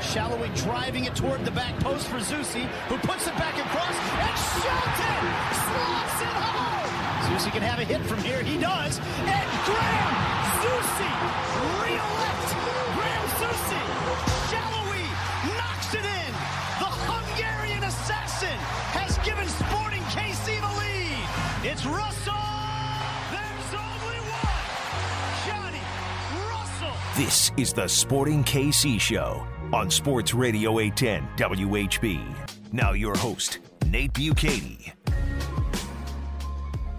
Sallói driving it toward the back post for Zusi, who puts it back across, and Shelton slots it home. Zusi can have a hit from here. He does. And Graham Zusi, re-elect Graham Zusi. Sallói knocks it in. The Hungarian assassin has given Sporting KC the lead. It's Russell. There's only one. Johnny Russell. This is the Sporting KC Show on Sports Radio 810 WHB. Now, your host, Nate Bukaty.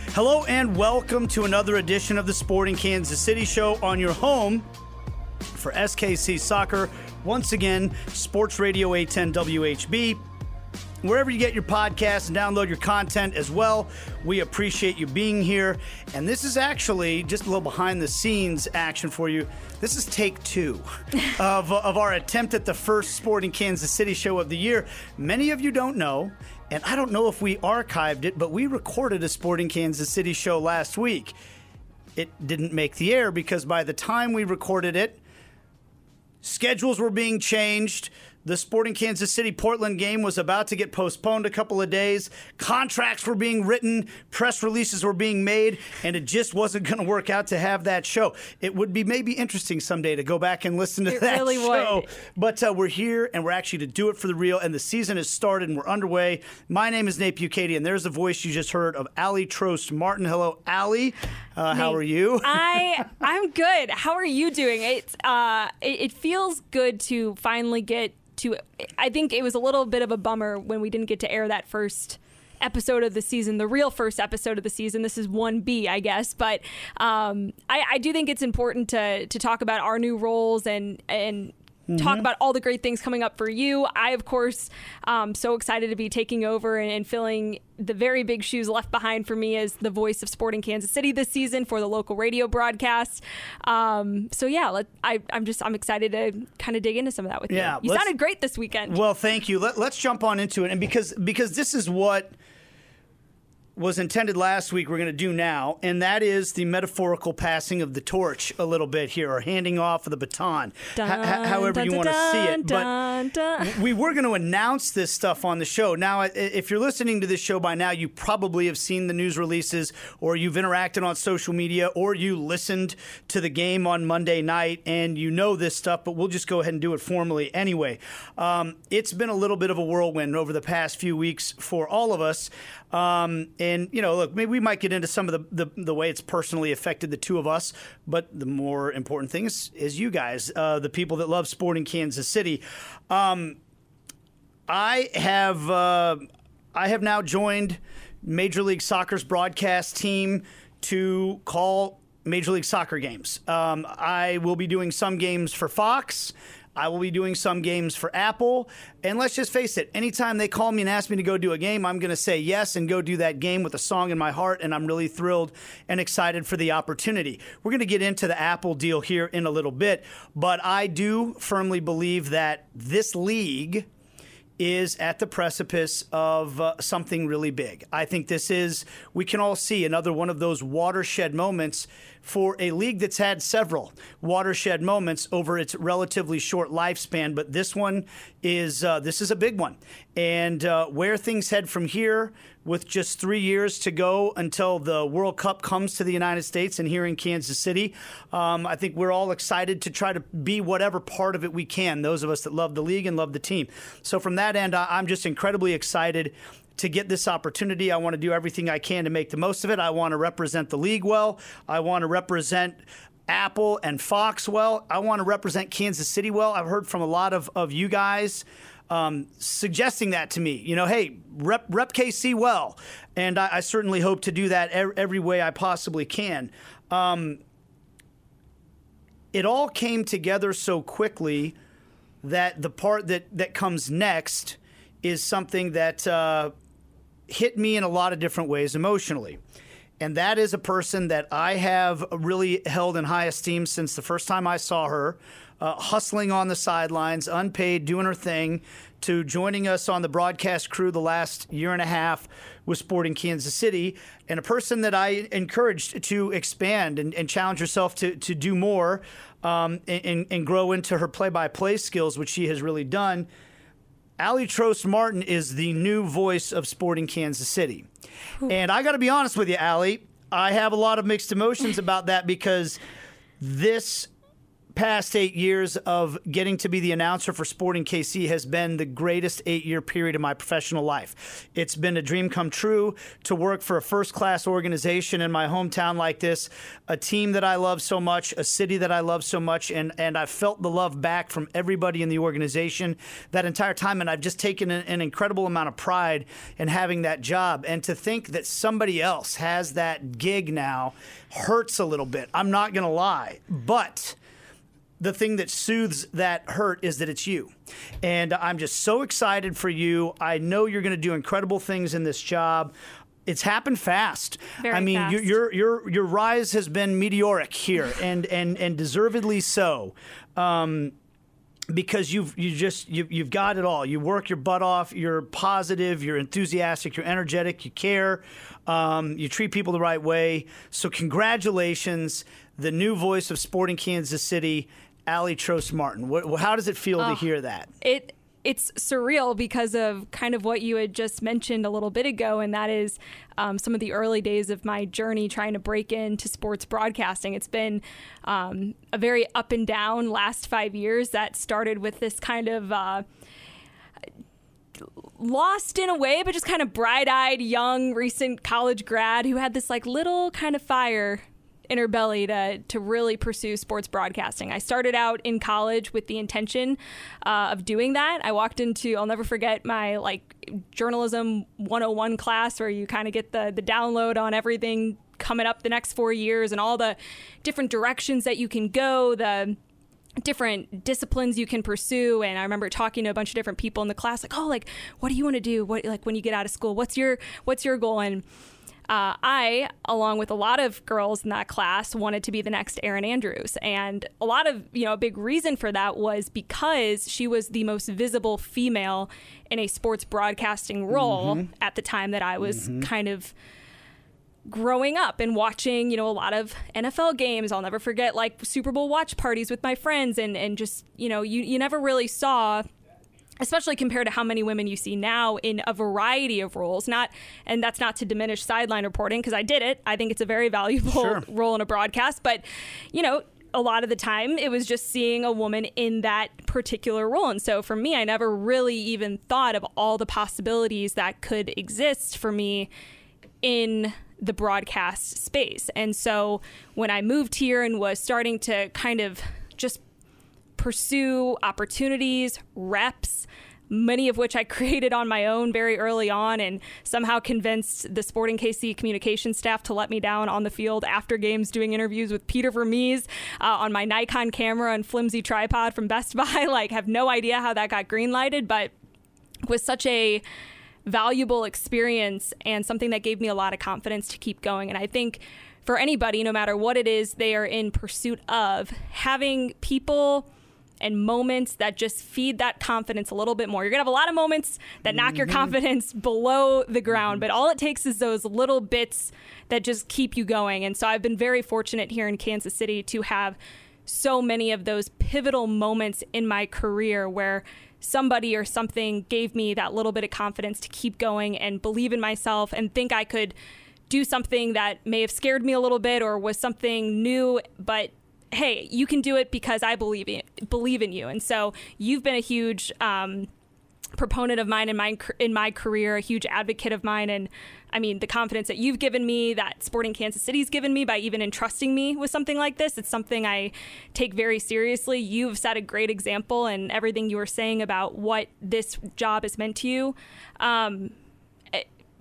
Hello and welcome to another edition of the Sporting Kansas City Show on your home for SKC Soccer. Once again, Sports Radio 810 WHB. Wherever you get your podcasts and download your content as well, we appreciate you being here. And this is actually just a little behind the scenes action for you. This is take two of, of our attempt at the first Sporting Kansas City show of the year. Many of you don't know, and I don't know if we archived it, but we recorded a Sporting Kansas City show last week. It didn't make the air because by the time we recorded it, schedules were being changed. The Sporting Kansas City Portland game was about to get postponed a couple of days. Contracts were being written, press releases were being made, and it just wasn't going to work out to have that show. It would be maybe interesting someday to go back and listen to It that really show. would. But uh, we're here and we're actually to do it for the real, and the season has started and we're underway. My name is Nate Bukaty, and there's the voice you just heard of Aly Trost Martin. Hello, Aly. Uh, how are you? I I'm good. How are you doing? It's uh, it, it feels good to finally get to. I think it was a little bit of a bummer when we didn't get to air that first episode of the season, the real first episode of the season. This is one B, I guess, but um, I, I do think it's important to to talk about our new roles and and. Talk about all the great things coming up for you. I, of course, um, so excited to be taking over and, and filling the very big shoes left behind for me as the voice of Sporting Kansas City this season for the local radio broadcast. Um, so yeah, let, I, I'm just I'm excited to kind of dig into some of that with Yeah, you. You sounded great this weekend. Well, thank you. Let, let's jump on into it, and because because this is what was intended last week, we're going to do now, and that is the metaphorical passing of the torch a little bit here, or handing off of the baton, Dun, however dun, you dun, want to see it. But we were going to announce this stuff on the show. Now, if you're listening to this show by now, you probably have seen the news releases, or you've interacted on social media, or you listened to the game on Monday night, and you know this stuff. But we'll just go ahead and do it formally anyway. Um, it's been a little bit of a whirlwind over the past few weeks for all of us. Um, and you know, look, maybe we might get into some of the, the the way it's personally affected the two of us, but the more important thing is is you guys, uh, the people that love sporting Kansas City. Um, I have uh, I have now joined Major League Soccer's broadcast team to call Major League Soccer games. Um, I will be doing some games for Fox. I will be doing some games for Apple. And let's just face it, anytime they call me and ask me to go do a game, I'm going to say yes and go do that game with a song in my heart. And I'm really thrilled and excited for the opportunity. We're going to get into the Apple deal here in a little bit. But I do firmly believe that this league is at the precipice of uh, something really big. I think this is, we can all see another one of those watershed moments for a league that's had several watershed moments over its relatively short lifespan. But this one is, uh, this is a big one. And uh, where things head from here, with just three years to go until the World Cup comes to the United States and here in Kansas City. Um, I think we're all excited to try to be whatever part of it we can, those of us that love the league and love the team. So, from that end, I'm just incredibly excited to get this opportunity. I want to do everything I can to make the most of it. I want to represent the league well. I want to represent Apple and Fox well. I want to represent Kansas City well. I've heard from a lot of, of you guys um, suggesting that to me. You know, hey, rep, rep KC well. And I, I certainly hope to do that every, way I possibly can. Um, it all came together so quickly that the part that, that comes next is something that uh, hit me in a lot of different ways emotionally. And that is a person that I have really held in high esteem since the first time I saw her, uh, hustling on the sidelines, unpaid, doing her thing, to joining us on the broadcast crew the last year and a half with Sporting Kansas City, and a person that I encouraged to expand and, and challenge herself to, to do more. um, and, and grow into her play-by-play skills, which she has really done. Aly Trost Martin is the new voice of Sporting Kansas City. And I got to be honest with you, Aly, I have a lot of mixed emotions about that because this past eight years of getting to be the announcer for Sporting KC has been the greatest eight year period of my professional life. It's been a dream come true to work for a first class organization in my hometown like this, a team that I love so much, a city that I love so much, and, and I've felt the love back from everybody in the organization that entire time. And I've just taken an, an incredible amount of pride in having that job. And to think that somebody else has that gig now hurts a little bit. I'm not going to lie. But the thing that soothes that hurt is that it's you. And I'm just so excited for you. I know you're going to do incredible things in this job. It's happened fast. Very I mean, fast. Your, your your your rise has been meteoric here, and and and deservedly so. Um, because you've you just you, you've got it all. You work your butt off. You're positive. You're enthusiastic. You're energetic. You care. Um, you treat people the right way. So congratulations, the new voice of Sporting Kansas City, Aly Trost Martin. What, how does it feel to hear that? it it's surreal because of kind of what you had just mentioned a little bit ago, and that is um, some of the early days of my journey trying to break into sports broadcasting. It's been um, a very up and down last five years that started with this kind of. Uh, lost in a way, but just kind of bright eyed, young, recent college grad who had this like little kind of fire in her belly to to really pursue sports broadcasting. I started out in college with the intention uh, of doing that. I walked into I'll never forget my like journalism 101 class where you kind of get the the download on everything coming up the next 4 years and all the different directions that you can go, the different disciplines you can pursue and i remember talking to a bunch of different people in the class like oh like what do you want to do what like when you get out of school what's your what's your goal and uh, I, along with a lot of girls in that class, wanted to be the next Erin Andrews. And a lot of, you know, a big reason for that was because she was the most visible female in a sports broadcasting role Mm-hmm. at the time that I was kind of growing up and watching, you know, a lot of NFL games. I'll never forget like Super Bowl watch parties with my friends and, and just, you know, you, you never really saw especially compared to how many women you see now in a variety of roles not and that's not to diminish sideline reporting because i did it i think it's a very valuable Sure. role in a broadcast but you know a lot of the time it was just seeing a woman in that particular role and so for me i never really even thought of all the possibilities that could exist for me in the broadcast space. And so when I moved here and was starting to kind of just pursue opportunities, reps, many of which I created on my own very early on and somehow convinced the Sporting KC communication staff to let me down on the field after games doing interviews with Peter Vermes uh, on my Nikon camera and flimsy tripod from Best Buy. like, have no idea how that got green lighted, but was such a valuable experience and something that gave me a lot of confidence to keep going. And I think for anybody, no matter what it is they are in pursuit of, having people and moments that just feed that confidence a little bit more. You're going to have a lot of moments that knock your mm-hmm. confidence below the ground, mm-hmm. but all it takes is those little bits that just keep you going. And so I've been very fortunate here in Kansas City to have so many of those pivotal moments in my career where somebody or something gave me that little bit of confidence to keep going and believe in myself and think I could do something that may have scared me a little bit or was something new, but hey, you can do it because I believe in believe in you. And so you've been a huge um, proponent of mine in my in my career, a huge advocate of mine, and I mean the confidence that you've given me, that Sporting Kansas City's given me by even entrusting me with something like this. It's something I take very seriously. You've set a great example, and everything you were saying about what this job has meant to you. Um,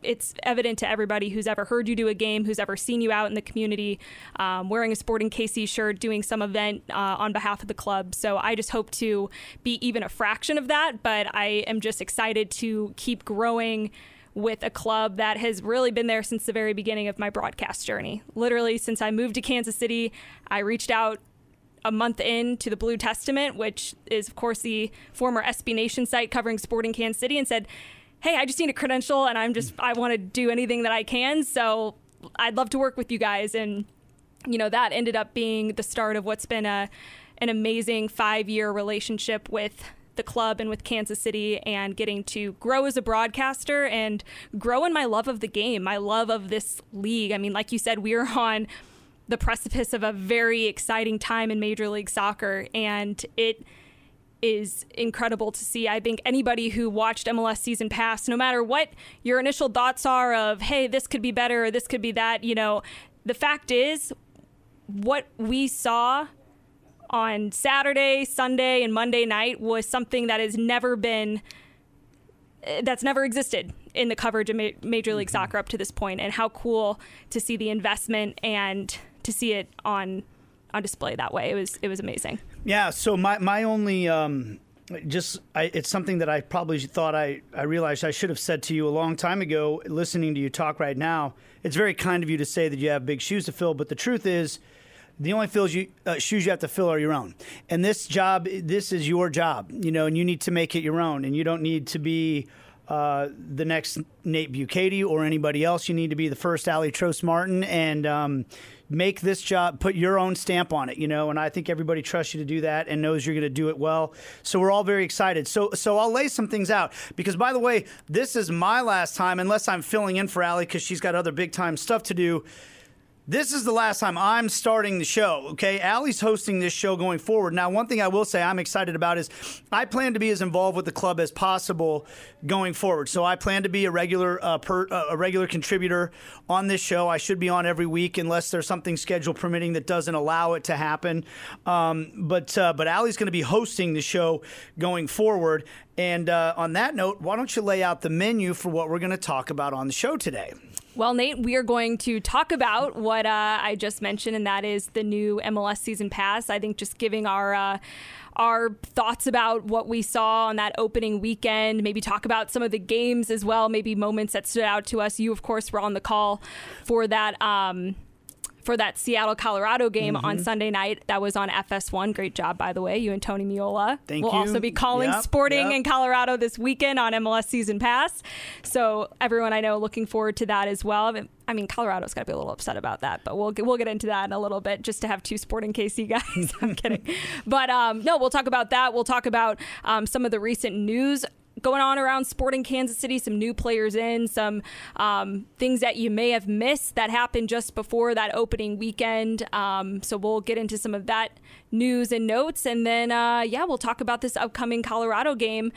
it's evident to everybody who's ever heard you do a game, who's ever seen you out in the community, um, wearing a Sporting KC shirt, doing some event uh, on behalf of the club. So I just hope to be even a fraction of that, but I am just excited to keep growing with a club that has really been there since the very beginning of my broadcast journey. Literally, since I moved to Kansas City, I reached out a month in to the Blue Testament, which is, of course, the former SB Nation site covering sporting Kansas City, and said, Hey, I just need a credential and I'm just, I want to do anything that I can. So I'd love to work with you guys. And, you know, that ended up being the start of what's been a, an amazing five year relationship with the club and with Kansas City and getting to grow as a broadcaster and grow in my love of the game, my love of this league. I mean, like you said, we are on the precipice of a very exciting time in Major League Soccer, and it is incredible to see. I think anybody who watched MLS season pass, no matter what your initial thoughts are of, hey, this could be better or this could be that, you know, the fact is, what we saw on Saturday, Sunday, and Monday night was something that has never been eh, that's never existed in the coverage of Major League mm-hmm. Soccer up to this point, and how cool to see the investment and to see it on on display that way. It was it was amazing. Yeah. So my my only um, just I, it's something that I probably thought I I realized I should have said to you a long time ago. Listening to you talk right now, it's very kind of you to say that you have big shoes to fill, but the truth is the only fills you, uh, shoes you have to fill are your own. And this job, this is your job, you know, and you need to make it your own. And you don't need to be uh, the next Nate Bukaty or anybody else. You need to be the first Aly Trost Martin and um, make this job, put your own stamp on it, you know. And I think everybody trusts you to do that and knows you're going to do it well. So we're all very excited. So so I'll lay some things out because by the way, this is my last time, unless I'm filling in for Aly because she's got other big time stuff to do this is the last time I'm starting the show, okay? Aly's hosting this show going forward. Now, one thing I will say I'm excited about is I plan to be as involved with the club as possible going forward. So I plan to be a regular uh, per, uh, a regular contributor on this show. I should be on every week unless there's something schedule permitting that doesn't allow it to happen. Um, but uh, but Aly's going to be hosting the show going forward. And uh, on that note, why don't you lay out the menu for what we're going to talk about on the show today? Well, Nate, we are going to talk about what uh, I just mentioned, and that is the new MLS season pass. I think just giving our uh, our thoughts about what we saw on that opening weekend, maybe talk about some of the games as well, maybe moments that stood out to us. You, of course, were on the call for that. Um, for that Seattle Colorado game mm-hmm. on Sunday night. That was on FS1. Great job, by the way. You and Tony Meola. Thank we'll you. also be calling yep, Sporting yep. in Colorado this weekend on MLS Season Pass. So everyone I know looking forward to that as well. I mean, Colorado's got to be a little upset about that, but we'll we'll get into that in a little bit. Just to have two Sporting KC guys. I'm kidding, but um, no, we'll talk about that. We'll talk about um, some of the recent news going on around sporting Kansas City, some new players in, some um, things that you may have missed that happened just before that opening weekend. Um, so we'll get into some of that news and notes. And then, uh, yeah, we'll talk about this upcoming Colorado game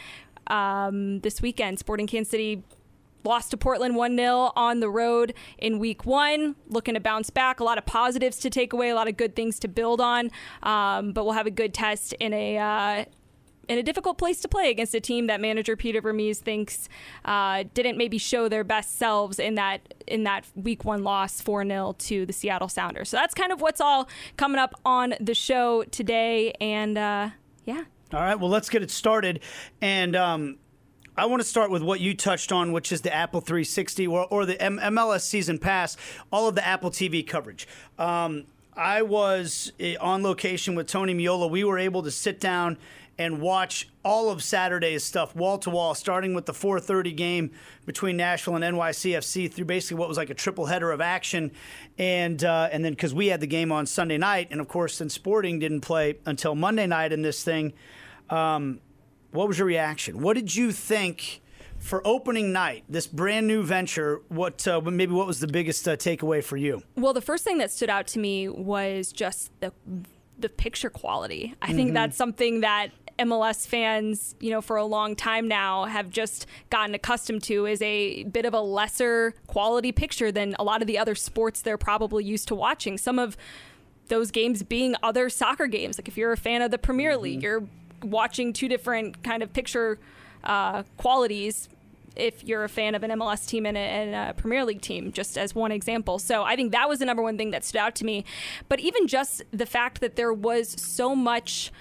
um, this weekend. Sporting Kansas City lost to Portland 1 0 on the road in week one. Looking to bounce back. A lot of positives to take away, a lot of good things to build on. Um, but we'll have a good test in a. Uh, in a difficult place to play against a team that manager Peter Vermes thinks uh, didn't maybe show their best selves in that in that week one loss 4 0 to the Seattle Sounders. So that's kind of what's all coming up on the show today. And uh, yeah. All right. Well, let's get it started. And um, I want to start with what you touched on, which is the Apple 360 or, or the M- MLS Season Pass, all of the Apple TV coverage. Um, I was eh, on location with Tony Meola. We were able to sit down and watch all of Saturday's stuff wall to wall, starting with the 4:30 game between Nashville and NYCFC through basically what was like a triple header of action, and uh, and then because we had the game on Sunday night, and of course then Sporting didn't play until Monday night in this thing. Um, what was your reaction? What did you think? for opening night, this brand new venture, what uh, maybe what was the biggest uh, takeaway for you? Well, the first thing that stood out to me was just the the picture quality. I mm-hmm. think that's something that MLS fans, you know, for a long time now have just gotten accustomed to is a bit of a lesser quality picture than a lot of the other sports they're probably used to watching. Some of those games being other soccer games. Like if you're a fan of the Premier League, mm-hmm. you're watching two different kind of picture uh, qualities if you're a fan of an MLS team and a, and a, Premier League team, just as one example. So I think that was the number one thing that stood out to me. But even just the fact that there was so much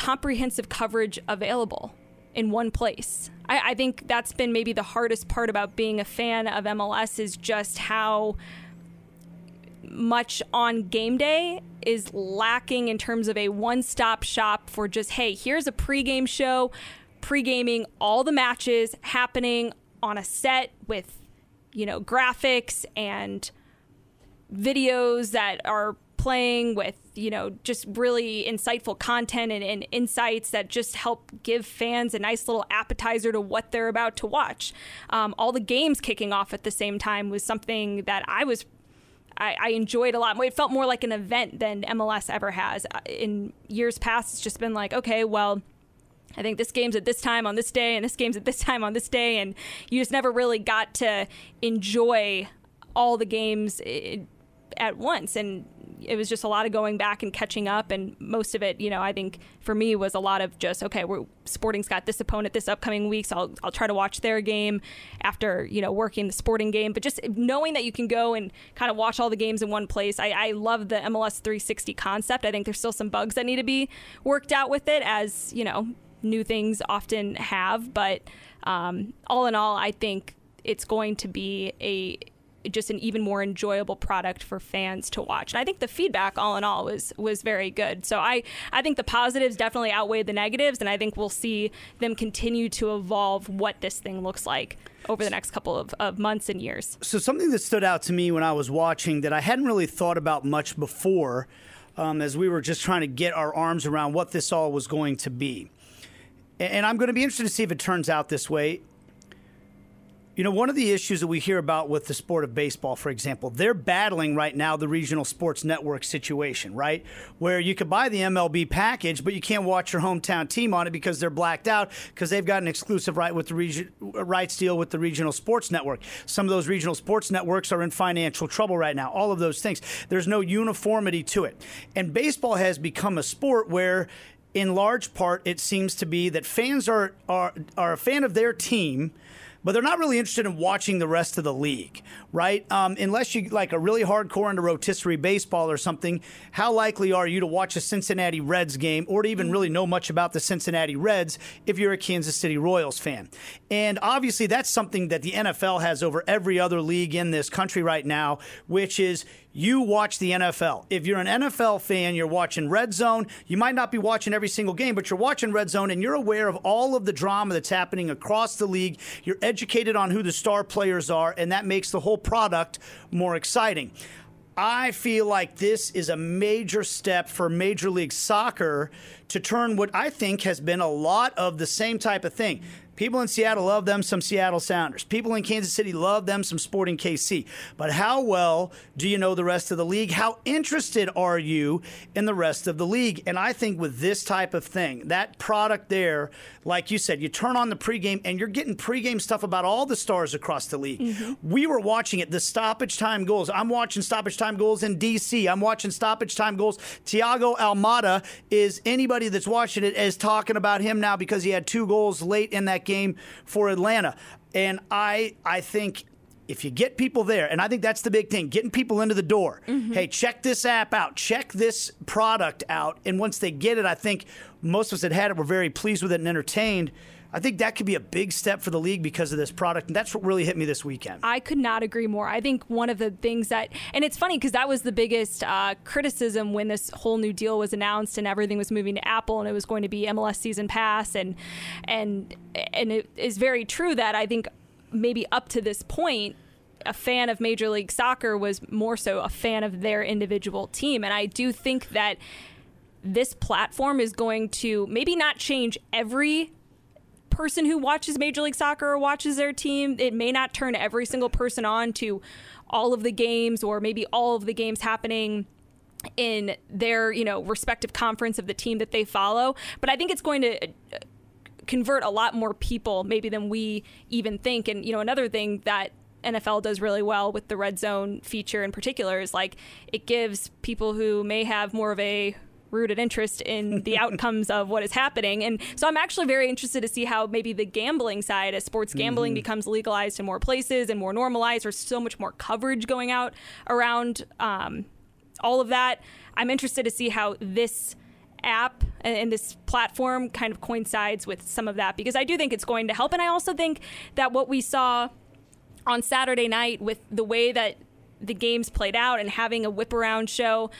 comprehensive coverage available in one place. I, I, think that's been maybe the hardest part about being a fan of MLS is just how much on game day is lacking in terms of a one stop shop for just, hey, here's a pregame show, pregaming all the matches happening on a set with, you know, graphics and videos that are playing with you know just really insightful content and, and, insights that just help give fans a nice little appetizer to what they're about to watch um, all the games kicking off at the same time was something that i was I, I, enjoyed a lot more. It felt more like an event than MLS ever has. Uh, in years past, it's just been like, okay, well, I think this game's at this time on this day, and this game's at this time on this day, and you just never really got to enjoy all the games at once. And it was just a lot of going back and catching up, and most of it, you know, I think for me was a lot of just okay, we're Sporting's got this opponent this upcoming week, so I'll I'll try to watch their game after you know working the Sporting game, but just knowing that you can go and kind of watch all the games in one place. I, I love the MLS 360 concept. I think there's still some bugs that need to be worked out with it, as you know new things often have. But um, all in all, I think it's going to be a just an even more enjoyable product for fans to watch. And I think the feedback all in all was was very good. So I I think the positives definitely outweigh the negatives and I think we'll see them continue to evolve what this thing looks like over the next couple of, of months and years. So something that stood out to me when I was watching that I hadn't really thought about much before um, as we were just trying to get our arms around what this all was going to be and I'm going to be interested to see if it turns out this way. You know, one of the issues that we hear about with the sport of baseball, for example, they're battling right now the regional sports network situation, right? Where you could buy the MLB package, but you can't watch your hometown team on it because they're blacked out because they've got an exclusive right with the region, rights deal with the regional sports network. Some of those regional sports networks are in financial trouble right now. All of those things. There's no uniformity to it. And baseball has become a sport where in large part, it seems to be that fans are, are, are a fan of their team but they're not really interested in watching the rest of the league, right? Um, unless you like a really hardcore into rotisserie baseball or something, how likely are you to watch a Cincinnati Reds game or to even really know much about the Cincinnati Reds if you're a Kansas City Royals fan? And obviously, that's something that the NFL has over every other league in this country right now, which is you watch the NFL. If you're an NFL fan, you're watching Red Zone. You might not be watching every single game, but you're watching Red Zone and you're aware of all of the drama that's happening across the league. You're educated on who the star players are, and that makes the whole product more exciting. I feel like this is a major step for Major League Soccer to turn what I think has been a lot of the same type of thing. People in Seattle love them some Seattle Sounders. People in Kansas City love them some Sporting KC. But how well do you know the rest of the league? How interested are you in the rest of the league? And I think with this type of thing, that product there, like you said, you turn on the pregame and you're getting pregame stuff about all the stars across the league. Mm-hmm. We were watching it, the stoppage time goals. I'm watching stoppage time goals in DC. I'm watching stoppage time goals. Thiago Almada is anybody that's watching it is talking about him now because he had two goals late in that game game for Atlanta. And I I think if you get people there, and I think that's the big thing, getting people into the door. Mm-hmm. Hey, check this app out, check this product out. And once they get it, I think most of us that had it were very pleased with it and entertained. I think that could be a big step for the league because of this product. And that's what really hit me this weekend. I could not agree more. I think one of the things that, and it's funny because that was the biggest uh, criticism when this whole new deal was announced and everything was moving to Apple and it was going to be MLS season pass. And, and, and it is very true that I think maybe up to this point, a fan of Major League Soccer was more so a fan of their individual team. And I do think that this platform is going to maybe not change every person who watches Major League Soccer or watches their team, it may not turn every single person on to all of the games or maybe all of the games happening in their, you know, respective conference of the team that they follow, but I think it's going to uh, convert a lot more people maybe than we even think. And you know, another thing that NFL does really well with the red zone feature in particular is like it gives people who may have more of a rooted interest in the outcomes of what is happening. And so I'm actually very interested to see how maybe the gambling side, as sports gambling mm-hmm. becomes legalized in more places and more normalized, there's so much more coverage going out around um, all of that. I'm interested to see how this app and, this platform kind of coincides with some of that because I do think it's going to help. And I also think that what we saw on Saturday night with the way that the games played out and having a whip around show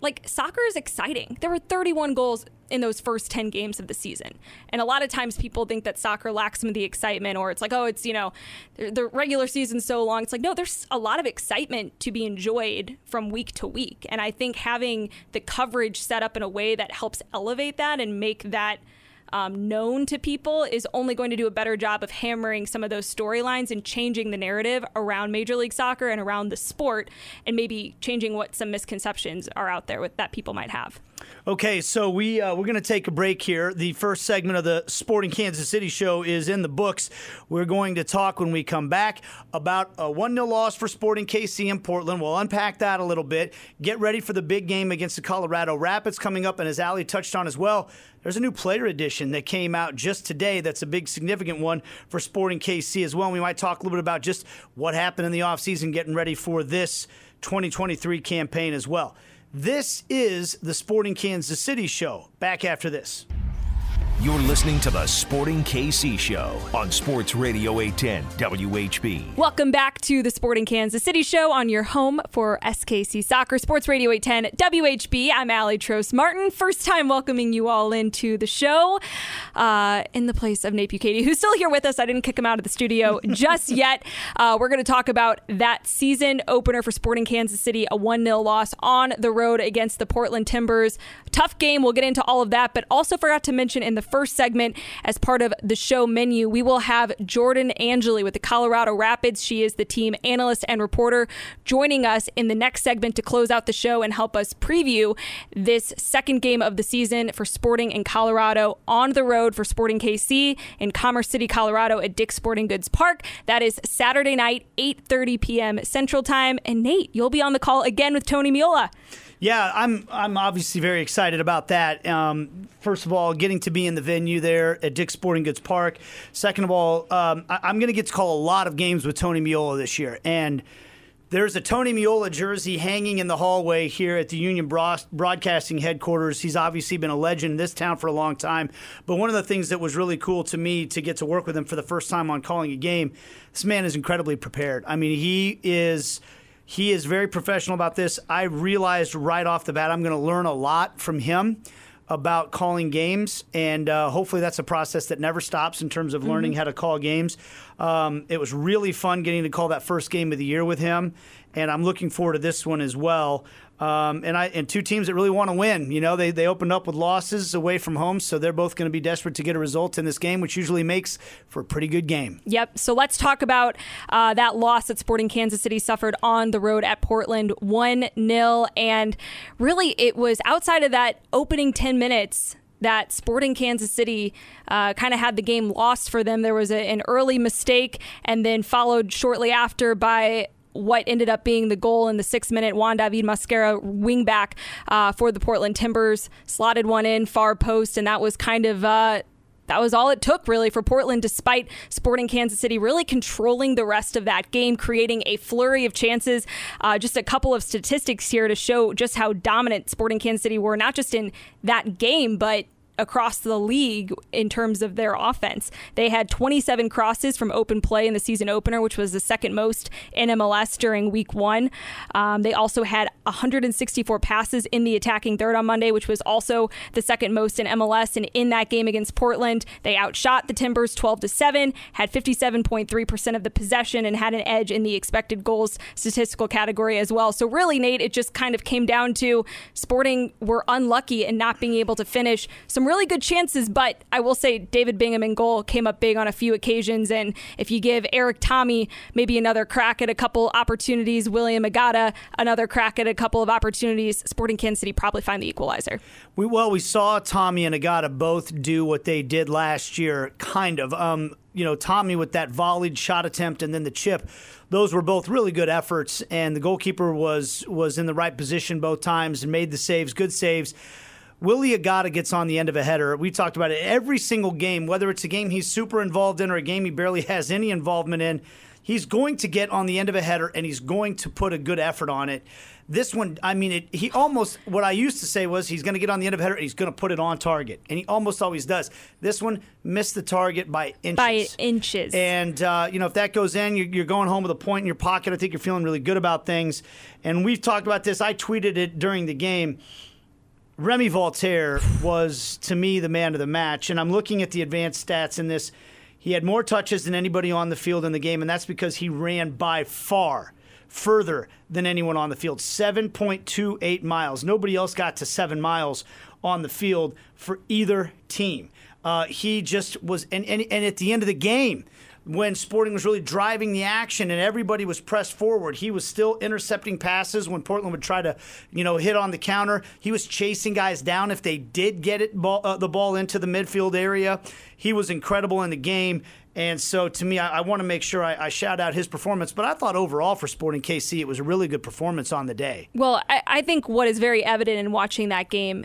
like soccer is exciting. There were 31 goals in those first 10 games of the season. And a lot of times people think that soccer lacks some of the excitement or it's like, oh, it's, you know, the regular season's so long. It's like, no, there's a lot of excitement to be enjoyed from week to week. And I think having the coverage set up in a way that helps elevate that and make that um, known to people is only going to do a better job of hammering some of those storylines and changing the narrative around Major League Soccer and around the sport, and maybe changing what some misconceptions are out there with, that people might have. Okay, so we uh, we're going to take a break here. The first segment of the Sporting Kansas City show is in the books. We're going to talk when we come back about a one 0 loss for Sporting KC in Portland. We'll unpack that a little bit. Get ready for the big game against the Colorado Rapids coming up, and as Aly touched on as well, there's a new player edition that came out just today. That's a big significant one for Sporting KC as well. And we might talk a little bit about just what happened in the offseason, getting ready for this 2023 campaign as well. This is the Sporting Kansas City show. Back after this. You're listening to the Sporting KC Show on Sports Radio 810 WHB. Welcome back to the Sporting Kansas City Show on your home for SKC Soccer, Sports Radio 810 WHB. I'm Aly Trost Martin. First time welcoming you all into the show uh, in the place of Nate Bukaty, who's still here with us. I didn't kick him out of the studio just yet. Uh, we're going to talk about that season opener for Sporting Kansas City, a 1 0 loss on the road against the Portland Timbers. Tough game. We'll get into all of that, but also forgot to mention in the first segment, as part of the show menu, we will have Jordan Angeli with the Colorado Rapids. She is the team analyst and reporter joining us in the next segment to close out the show and help us preview this second game of the season for Sporting in Colorado on the road for Sporting KC in Commerce City, Colorado at Dick's Sporting Goods Park. That is Saturday night, 8:30 p.m. Central Time. And Nate, you'll be on the call again with Tony Meola. Yeah, I'm I'm obviously very excited about that. Um, first of all, getting to be in the venue there at Dick's Sporting Goods Park. Second of all, um, I, am going to get to call a lot of games with Tony Meola this year, and there's a Tony Meola jersey hanging in the hallway here at the Union Broadcasting headquarters. He's obviously been a legend in this town for a long time. But one of the things that was really cool to me to get to work with him for the first time on calling a game, this man is incredibly prepared. I mean, he is he is very professional about this. I realized right off the bat I'm going to learn a lot from him about calling games, and uh, hopefully that's a process that never stops in terms of learning mm-hmm. how to call games. Um, it was really fun getting to call that first game of the year with him, and I'm looking forward to this one as well. Um, and I and two teams that really want to win. You know, they they opened up with losses away from home, so they're both going to be desperate to get a result in this game, which usually makes for a pretty good game. Yep. So let's talk about uh, that loss that Sporting Kansas City suffered on the road at Portland, one 0 and really it was outside of that opening ten minutes that Sporting Kansas City uh, kind of had the game lost for them. There was a, an early mistake, and then followed shortly after by what ended up being the goal in the six minute Juan David Mosquera wingback uh, for the Portland Timbers. Slotted one in far post, and that was kind of. Uh, that was all it took, really, for Portland, despite Sporting Kansas City really controlling the rest of that game, creating a flurry of chances. Uh, just a couple of statistics here to show just how dominant Sporting Kansas City were, not just in that game, but across the league in terms of their offense. They had 27 crosses from open play in the season opener, which was the second most in MLS during week one. Um, they also had 164 passes in the attacking third on Monday, which was also the second most in MLS. And in that game against Portland, they outshot the Timbers 12 to 7, had 57.3% of the possession, and had an edge in the expected goals statistical category as well. So, really, Nate, it just kind of came down to Sporting were unlucky in not being able to finish some really good chances, but I will say David Bingham in goal came up big on a few occasions. And if you give Erik Thommy maybe another crack at a couple opportunities, Willy Agada another crack at a couple of opportunities, Sporting Kansas City probably find the equalizer. We, well, we saw Thommy and Agada both do what they did last year, kind of. Um, you know, Thommy with that volleyed shot attempt and then the chip those were both really good efforts, and the goalkeeper was was in the right position both times and made the saves, good saves. Willy Agada gets on the end of a header. We talked about it every single game, whether it's a game he's super involved in or a game he barely has any involvement in. He's going to get on the end of a header and he's going to put a good effort on it. This one, I mean, it, he almost, what I used to say was he's going to get on the end of a header and he's going to put it on target. And he almost always does. This one missed the target by inches. By inches. And, uh, you know, if that goes in, you're, you're going home with a point in your pocket. I think you're feeling really good about things. And we've talked about this. I tweeted it during the game Remi Walter was, to me, the man of the match. And I'm looking at the advanced stats in this. He had more touches than anybody on the field in the game, and that's because he ran by far further than anyone on the field 7.28 miles. Nobody else got to seven miles on the field for either team. Uh, he just was, and, and, and at the end of the game, when Sporting was really driving the action and everybody was pressed forward. He was still intercepting passes when Portland would try to, you know, hit on the counter. He was chasing guys down if they did get it ball, uh, the ball into the midfield area. He was incredible in the game. And so, to me, I, I want to make sure I, I, shout out his performance. But I thought overall for Sporting KC, it was a really good performance on the day. Well, I, I think what is very evident in watching that game,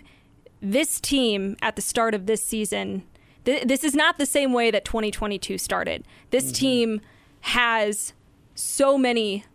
this team at the start of this season th- this is not the same way that 2022 started. This mm-hmm. team has so many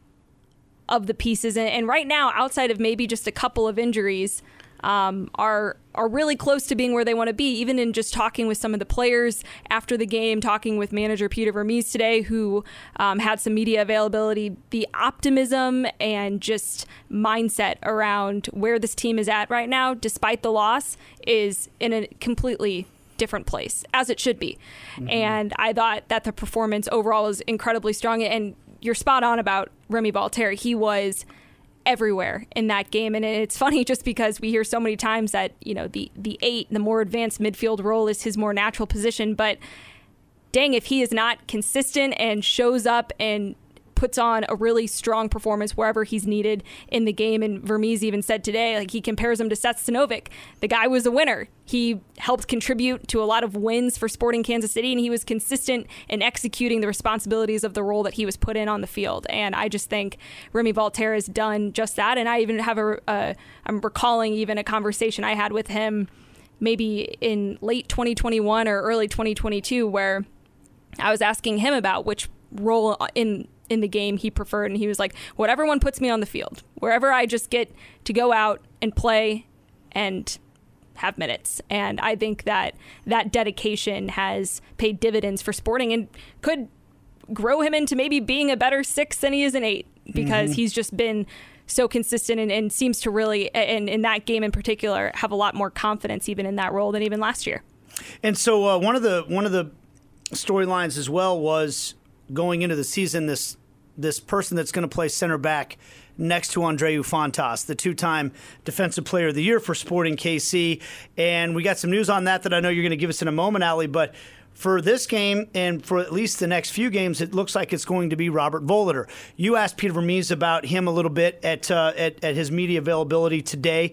of the pieces, and, and, right now, outside of maybe just a couple of injuries, um, are are really close to being where they want to be. Even in just talking with some of the players after the game, talking with manager Peter Vermes today, who um, had some media availability, the optimism and just mindset around where this team is at right now, despite the loss, is in a completely different place, as it should be. Mm-hmm. And I thought that the performance overall was incredibly strong. And you're spot on about Remi Walter. He was everywhere in that game. And it's funny just because we hear so many times that, you know, the, the eight, the more advanced midfield role is his more natural position. But dang, if he is not consistent and shows up and puts on a really strong performance wherever he's needed in the game. And Vermes even said today, like he compares him to Seth Sinovic. The guy was a winner. He helped contribute to a lot of wins for Sporting Kansas City, and he was consistent in executing the responsibilities of the role that he was put in on the field. And I just think Remi Walter has done just that. And I even have a I'm recalling even a conversation I had with him maybe in late 2021 or early 2022 where I was asking him about which role in in the game he preferred and he was like whatever one puts me on the field wherever i just get to go out and play and have minutes and i think that that dedication has paid dividends for sporting and could grow him into maybe being a better six than he is an eight because mm-hmm. he's just been so consistent and, and seems to really and in that game in particular have a lot more confidence even in that role than even last year and so uh, one of the one of the storylines as well was going into the season this this person that's going to play center back next to Andreu Fontas, the two-time Defensive Player of the Year for Sporting KC. And we got some news on that that I know you're going to give us in a moment, Aly. But for this game and for at least the next few games, it looks like it's going to be Robert Voloder. You asked Peter Vermes about him a little bit at, uh, at, at his media availability today.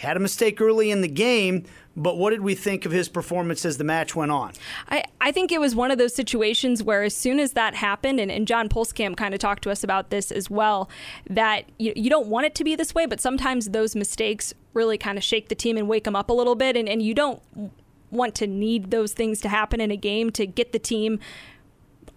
Had a mistake early in the game, but what did we think of his performance as the match went on? I, I think it was one of those situations where as soon as that happened, and, and John Pulskamp kind of talked to us about this as well, that you, you don't want it to be this way, but sometimes those mistakes really kind of shake the team and wake them up a little bit. And, and you don't want to need those things to happen in a game to get the team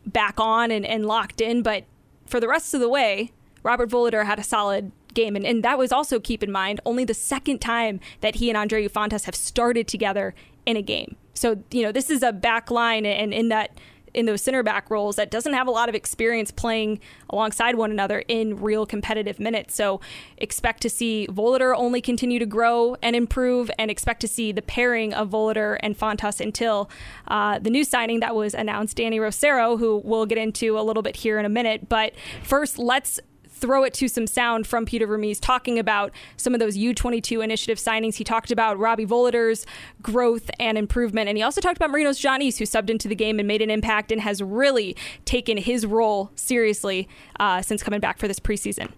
back on and, and locked in. But for the rest of the way, Robert Voloder had a solid game. And, and that was also, keep in mind, only the second time that he and Andreu Fontas have started together in a game. So, you know, this is a back line and in that in those center back roles that doesn't have a lot of experience playing alongside one another in real competitive minutes. So expect to see Voloder only continue to grow and improve, and expect to see the pairing of Voloder and Fontas until uh, the new signing that was announced, Danny Rosero, who we'll get into a little bit here in a minute. But first, let's throw it to some sound from Peter Vermes talking about some of those U22 initiative signings. He talked about Robbie Voloder's growth and improvement, and he also talked about Marinos Tzionis, who subbed into the game and made an impact and has really taken his role seriously uh, since coming back for this preseason.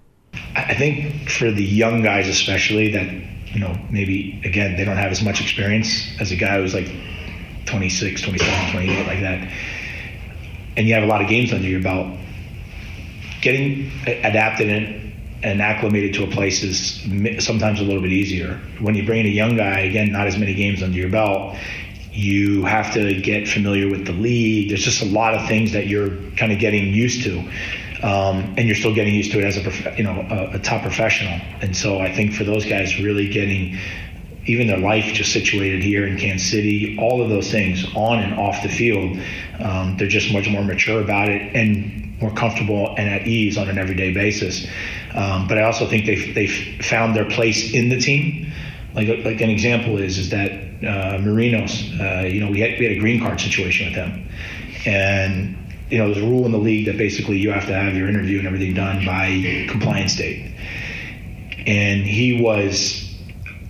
I think for the young guys, especially that you know maybe again they don't have as much experience as a guy who's like 26, 27, 28, like that, and you have a lot of games under your belt getting adapted and, and acclimated to a place is sometimes a little bit easier. When you bring in a young guy, again, not as many games under your belt, you have to get familiar with the league. There's just a lot of things that you're kind of getting used to. Um, and you're still getting used to it as a prof- you know a, a, top professional. And so I think for those guys, really getting even their life just situated here in Kansas City, all of those things on and off the field, um, they're just much more mature about it. And more comfortable and at ease on an everyday basis. Um, but I also think they've, they've found their place in the team Like like an example is is that uh, Marinos, uh, you know, we had we had a green card situation with him, and you know, there's a rule in the league that basically you have to have your interview and everything done by compliance date, and he was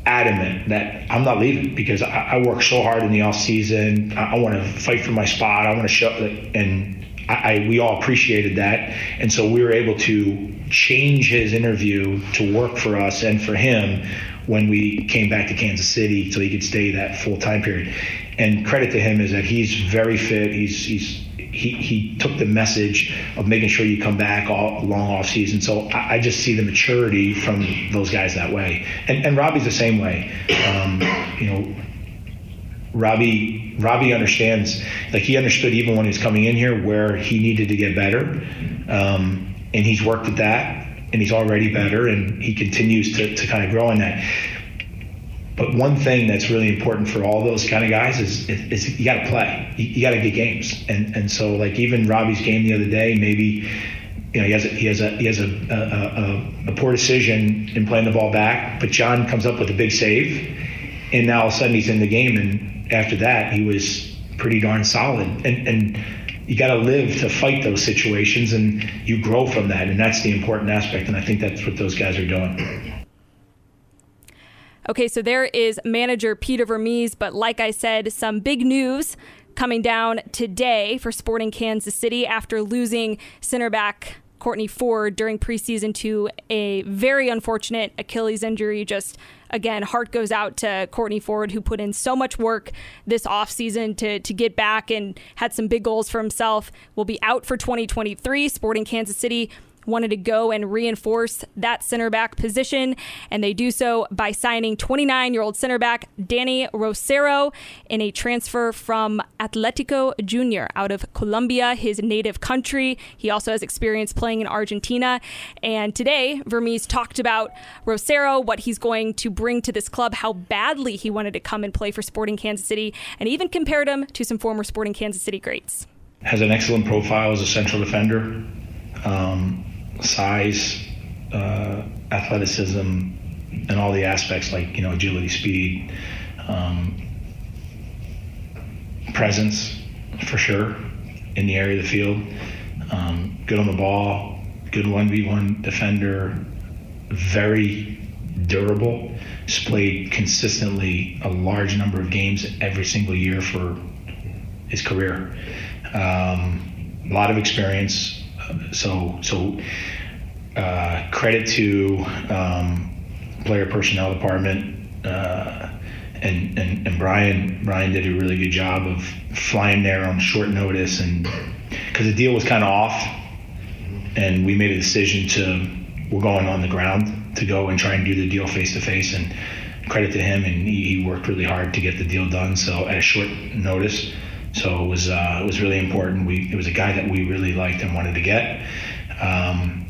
adamant that I'm not leaving because I, I work so hard in the off season. I, I want to fight for my spot. I want to show and I, I, we all appreciated that, and so we were able to change his interview to work for us and for him when we came back to Kansas City, so he could stay that full time period. And credit to him is that he's very fit. He's he's he, he took the message of making sure you come back all long off season. So I, I just see the maturity from those guys that way. And, and Robbie's the same way. Um, you know, Robbie Robbie understands like he understood even when he was coming in here where he needed to get better, um, and he's worked at that, and he's already better, and he continues to, to kind of grow in that. But one thing that's really important for all those kind of guys is, is, is you got to play. You, you got to get games, and and so like even Robbie's game the other day, maybe you know he has a, he has a he has a, a, a, a poor decision in playing the ball back, but John comes up with a big save, and now all of a sudden he's in the game and after that, he was pretty darn solid. And, and you got to live to fight those situations, and you grow from that. And that's the important aspect. And I think that's what those guys are doing. Okay, so there is manager Peter Vermes, but like I said, some big news coming down today for Sporting Kansas City after losing center back Courtney Ford during preseason to a very unfortunate Achilles injury just again, heart goes out to Courtney Ford, who put in so much work this offseason to, to get back and had some big goals for himself. Will be out for 2023. Sporting Kansas City wanted to go and reinforce that center back position, and they do so by signing 29 year old center back Dany Rosero in a transfer from Atletico Junior out of Colombia, his native country. He also has experience playing in Argentina. And today, Vermes talked about Rosero, what he's going to bring to this club, how badly he wanted to come and play for Sporting Kansas City, and even compared him to some former Sporting Kansas City greats. Has an excellent profile as a central defender. Um, size, uh, athleticism, and all the aspects like you know agility, speed, um, presence, for sure, in the area of the field. Um, good on the ball, good one v one defender, very durable. He's played consistently a large number of games every single year for his career. Um, a lot of experience, so so uh, credit to um, player personnel department uh, and, and and Brian Brian did a really good job of flying there on short notice and because the deal was kind of off and we made a decision to we're going on the ground to go and try and do the deal face to face and credit to him and he, he, worked really hard to get the deal done. So at a short notice so it was uh, it was really important we it was a guy that we really liked and wanted to get um,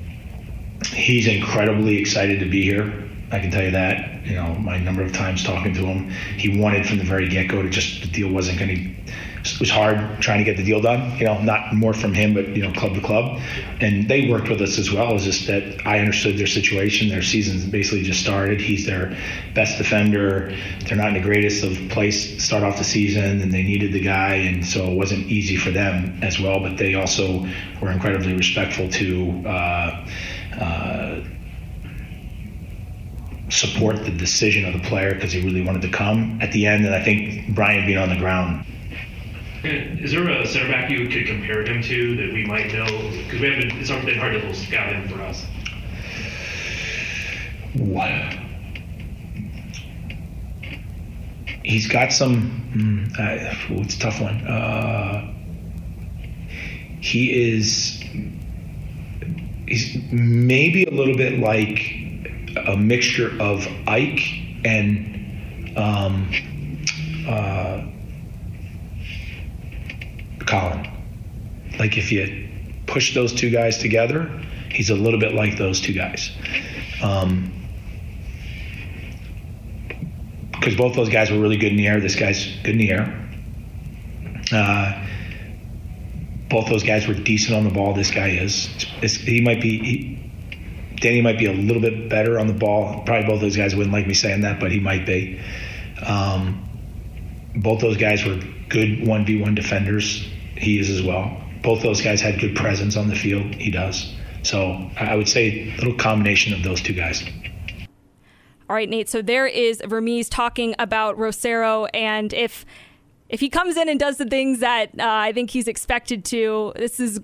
he's incredibly excited to be here. I can tell you that. You know, my number of times talking to him, he wanted from the very get go to just the deal wasn't going to. It was hard trying to get the deal done. You know, not more from him, but you know, club to club, and they worked with us as well. It's just that I understood their situation. Their season's basically just started. He's their best defender. They're not in the greatest of place start off the season, and they needed the guy, and so it wasn't easy for them as well. But they also were incredibly respectful to. Uh, uh, support the decision of the player because he really wanted to come at the end. And I think Brian being on the ground. Is there a center back you could compare him to that we might know? Because we haven't. It's been hard to scout him for us. What? He's got some. Mm, uh, it's a tough one. Uh, he is he's maybe a little bit like a mixture of Ike and um, uh, Colin. Like if you push those two guys together, he's a little bit like those two guys. Um, because both those guys were really good in the air. This guy's good in the air. Uh, both those guys were decent on the ball. This guy is. It's, he might be. He, Dany might be a little bit better on the ball. Probably both those guys wouldn't like me saying that, but he might be. Um, both those guys were good 1v1 defenders. He is as well. Both those guys had good presence on the field. He does. So I would say a little combination of those two guys. All right, Nate. So there is Vermes talking about Rosero, and if if he comes in and does the things that uh, I think he's expected to, this is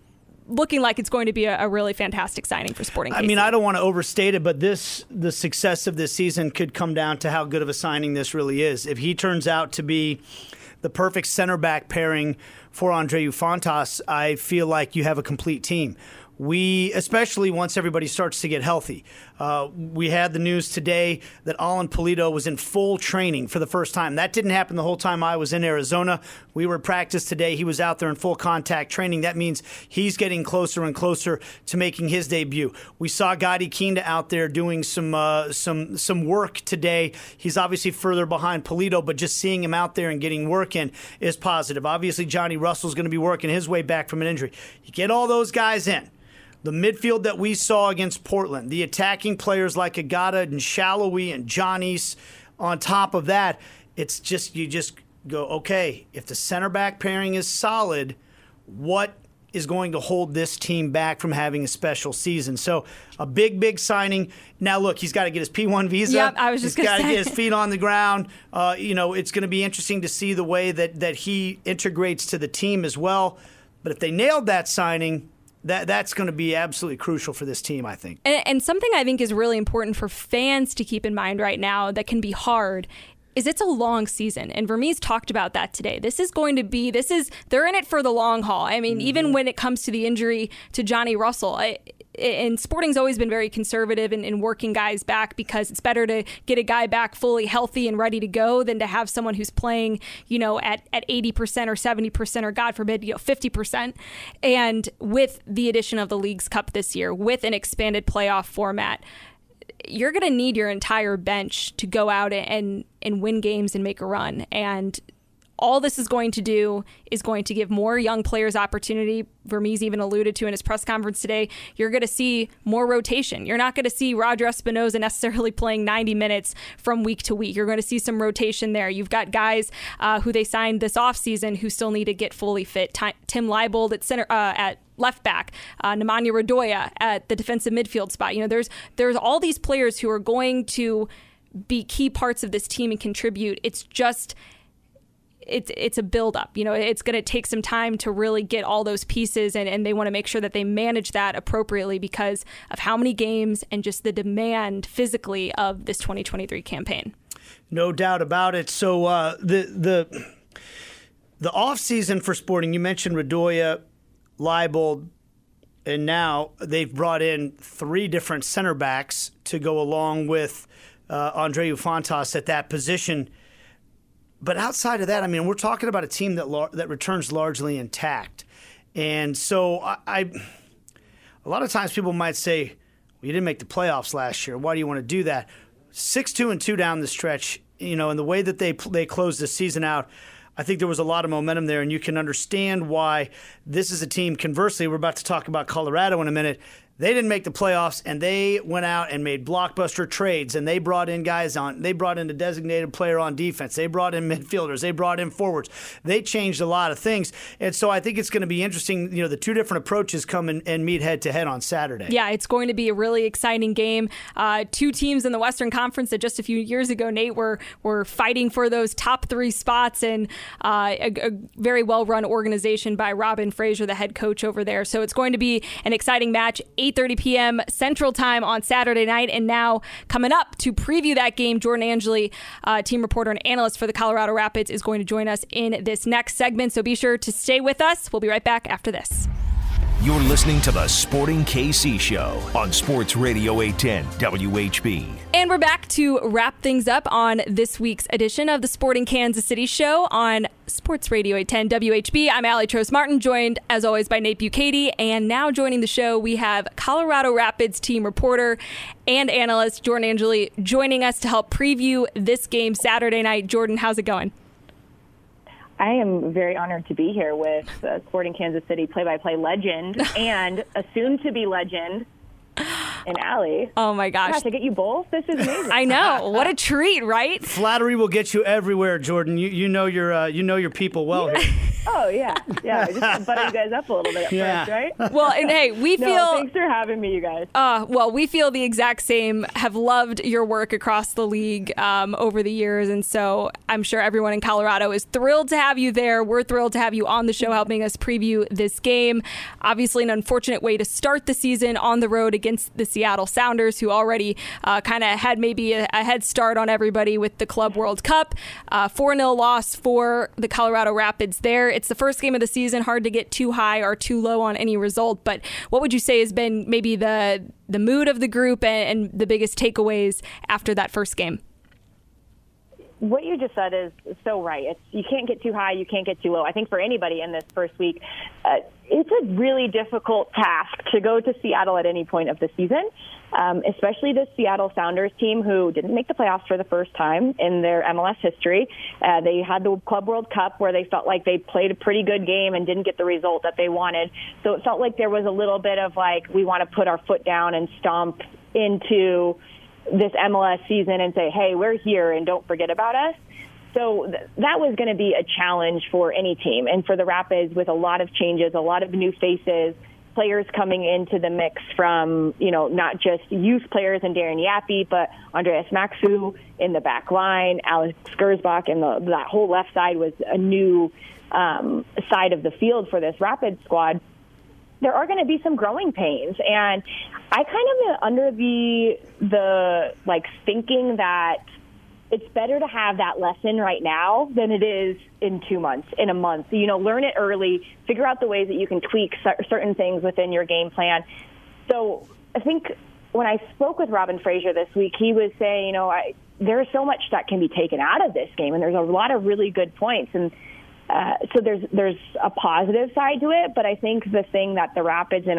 looking like it's going to be a, a really fantastic signing for Sporting. KC. I mean, I don't want to overstate it, but this the success of this season could come down to how good of a signing this really is. If he turns out to be the perfect center back pairing for Andreu Fontas, I feel like you have a complete team we, especially once everybody starts to get healthy. Uh, we had the news today that Alan Pulido was in full training for the first time. That didn't happen the whole time I was in Arizona. We were practice today. He was out there in full contact training. That means he's getting closer and closer to making his debut. We saw Gadi Kinda out there doing some uh, some some work today. He's obviously further behind Polito, but just seeing him out there and getting work in is positive. Obviously, Johnny Russell's going to be working his way back from an injury. You get all those guys in the midfield that we saw against Portland, the attacking players like Agada and Sallói and Johnny's, on top of that, it's just you just go, okay, if the center back pairing is solid, what is going to hold this team back from having a special season? So a big, big signing. Now look, he's got to get his P1 visa. Yep, I was just he's got to get his feet on the ground. Uh, you know, it's going to be interesting to see the way that that he integrates to the team as well. But if they nailed that signing, that that's going to be absolutely crucial for this team, I think. And, and, something I think is really important for fans to keep in mind right now that can be hard is it's a long season and Vermes talked about that today. This is going to be this is they're in it for the long haul. I mean, mm-hmm. even when it comes to the injury to Johnny Russell, I, and Sporting's always been very conservative in, in, working guys back because it's better to get a guy back fully healthy and ready to go than to have someone who's playing, you know, at, at 80% or 70% or God forbid, you know, 50%. And with the addition of the Leagues Cup this year, with an expanded playoff format, you're going to need your entire bench to go out and and win games and make a run. And all this is going to do is going to give more young players opportunity. Vermes even alluded to in his press conference today. You're going to see more rotation. You're not going to see Roger Espinoza necessarily playing 90 minutes from week to week. You're going to see some rotation there. You've got guys uh, who they signed this offseason who still need to get fully fit. Tim Leibold at center uh, at left back, uh, Nemanja Radoja at the defensive midfield spot. You know, there's there's all these players who are going to be key parts of this team and contribute. It's just it's it's a buildup. You know, it's going to take some time to really get all those pieces, and, and they want to make sure that they manage that appropriately because of how many games and just the demand physically of this 2023 campaign. No doubt about it. So uh, the the the off season for Sporting, you mentioned Radoja, Leibold, and now they've brought in three different center backs to go along with uh, Andreu Fontas at that position but outside of that, I mean, we're talking about a team that lar- that returns largely intact, and so I, I, a lot of times people might say, well, "You didn't make the playoffs last year. Why do you want to do that?" Six two and two down the stretch, you know, and the way that they they closed the season out. I think there was a lot of momentum there, and you can understand why this is a team. Conversely, we're about to talk about Colorado in a minute. They didn't make the playoffs, and they went out and made blockbuster trades, and they brought in guys on. They brought in a designated player on defense. They brought in midfielders. They brought in forwards. They changed a lot of things, and so I think it's going to be interesting. You know, the two different approaches come and, and meet head to head on Saturday. Yeah, it's going to be a really exciting game. Uh, two teams in the Western Conference that just a few years ago, Nate, were were fighting for those top three spots, and uh, a, a very well run organization by Robin Fraser, the head coach over there. So it's going to be an exciting match. 8:30 p.m. Central Time on Saturday night. And now coming up to preview that game, Jordan Angeli, uh, team reporter and analyst for the Colorado Rapids, is going to join us in this next segment. So be sure to stay with us. We'll be right back after this. You're listening to the Sporting KC Show on Sports Radio 810 WHB. And we're back to wrap things up on this week's edition of the Sporting Kansas City Show on Sports Radio 810 WHB. I'm Aly Trost Martin, joined as always by Nate Bukaty. And now joining the show, we have Colorado Rapids team reporter and analyst Jordan Angeli joining us to help preview this game Saturday night. Jordan, how's it going? I am very honored to be here with uh, Sporting Kansas City play-by-play legend and a soon-to-be legend, and Aly. Oh my gosh. Gosh, I get you both. This is amazing. I know. What a treat, right? Flattery will get you everywhere, Jordan. You you know your uh, you know your people well here. oh yeah, yeah. I just butter you guys up a little bit at Yeah. first, right? Well, and hey, we No, feel thanks for having me, you guys. Uh, well, we feel the exact same. Have loved your work across the league um, over the years, and so I'm sure everyone in Colorado is thrilled to have you there. We're thrilled to have you on the show, helping us preview this game. Obviously, an unfortunate way to start the season on the road against the Seattle Sounders, who already uh, kind of had maybe a, a head start on everybody with the Club World Cup. Four 0 loss for the Colorado Rapids. There, it's the first game of the season. Hard to get too high or too low on any result. But what would you say has been maybe the the mood of the group and, and the biggest takeaways after that first game? what you just said is so right. It's you can't get too high, you can't get too low. I think for anybody in this first week, uh, it's a really difficult task to go to Seattle at any point of the season, um, especially the Seattle Sounders team who didn't make the playoffs for the first time in their MLS history. Uh, they had the Club World Cup where they felt like they played a pretty good game and didn't get the result that they wanted. So it felt like there was a little bit of like we want to put our foot down and stomp into this MLS season and say, hey, we're here and don't forget about us. So th- that was going to be a challenge for any team. And for the Rapids, with a lot of changes, a lot of new faces, players coming into the mix from, you know, not just youth players and Darren Yapi, but Andreas Maxsø in the back line, Alex Gersbach, and the, that whole left side was a new um, side of the field for this Rapid squad. There are going to be some growing pains and i kind of under the the like thinking that it's better to have that lesson right now than it is in two months in a month. You know learn it early figure out the ways that you can tweak certain things within your game plan. So i think when i spoke with robin fraser this week he was saying you know i there's so much that can be taken out of this game and there's a lot of really good points. And uh, so there's there's a positive side to it, but I think the thing that the Rapids in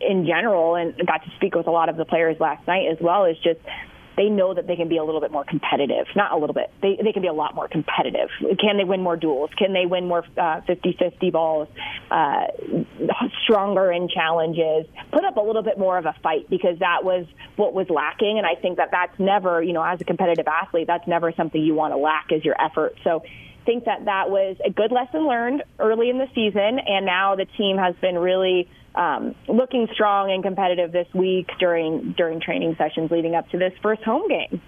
in general and got to speak with a lot of the players last night as well is just they know that they can be a little bit more competitive. Not a little bit. They they can be a lot more competitive. Can they win more duels? Can they win more uh, 50-50 balls? Uh, stronger in challenges. Put up a little bit more of a fight because that was what was lacking. And I think that that's never, you know, as a competitive athlete, that's never something you want to lack is your effort. So think that that was a good lesson learned early in the season, and now the team has been really um, looking strong and competitive this week during during training sessions leading up to this first home game.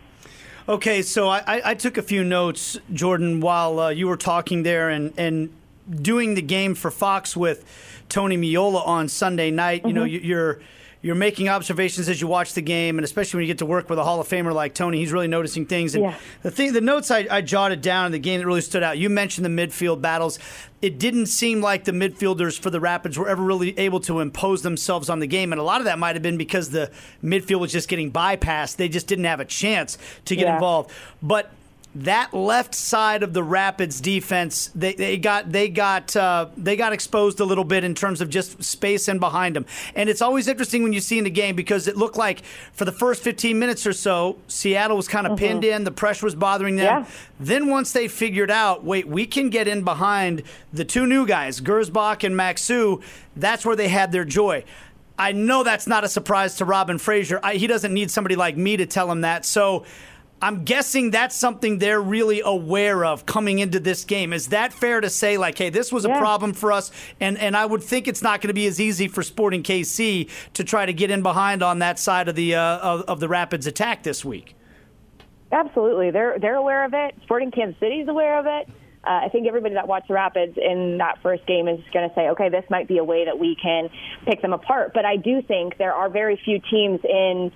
Okay, so I, I, took a few notes, Jordan, while uh, you were talking there, and and doing the game for Fox with Tony Meola on Sunday night. Mm-hmm. You know, you're you're making observations as you watch the game, and especially when you get to work with a Hall of Famer like Tony, he's really noticing things. And yeah. the thing, the notes I, I, jotted down in the game that really stood out. You mentioned the midfield battles. It didn't seem like the midfielders for the Rapids were ever really able to impose themselves on the game, and a lot of that might have been because the midfield was just getting bypassed. They just didn't have a chance to get yeah. involved. But that left side of the Rapids defense, they, they got they got uh, they got exposed a little bit in terms of just space and behind them. And it's always interesting when you see in the game because it looked like for the first 15 minutes or so, Seattle was kind of mm-hmm. pinned in, the pressure was bothering them. Yeah. Then once they figured out, wait, we can get in behind the two new guys, Gersbach and Maxsø, that's where they had their joy. I know that's not a surprise to Robin Fraser. I, he doesn't need somebody like me to tell him that. So I'm guessing that's something they're really aware of coming into this game. Is that fair to say, like, hey, this was a problem for us, and and I would think it's not going to be as easy for Sporting KC to try to get in behind on that side of the uh, of, of the Rapids attack this week. Absolutely, they're they're aware of it. Sporting Kansas City is aware of it. Uh, I think everybody that watched the Rapids in that first game is going to say, okay, this might be a way that we can pick them apart. But I do think there are very few teams in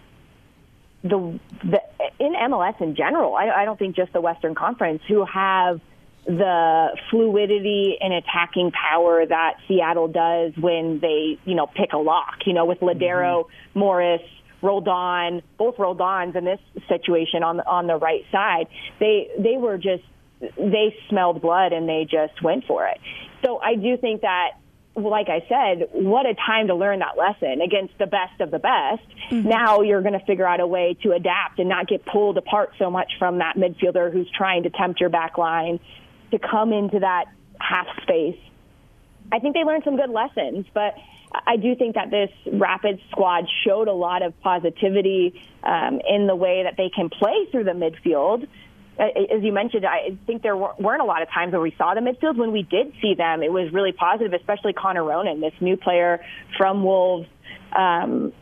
the, the in MLS in general. I, I don't think just the Western Conference who have the fluidity and attacking power that Seattle does when they, you know, pick a lock. You know, with Lodeiro, mm-hmm. Morris, Roldan, both Roldans in this situation on the, on the right side. They they were just they smelled blood and they just went for it. So I do think that like I said, what a time to learn that lesson against the best of the best. Mm-hmm. Now you're going to figure out a way to adapt and not get pulled apart so much from that midfielder who's trying to tempt your back line to come into that half space I think they learned some good lessons, but I do think that this Rapids squad showed a lot of positivity um, in the way that they can play through the midfield. As you mentioned, I think there weren't a lot of times where we saw the midfield. When we did see them, it was really positive, especially Connor Ronan, this new player from Wolves. Um,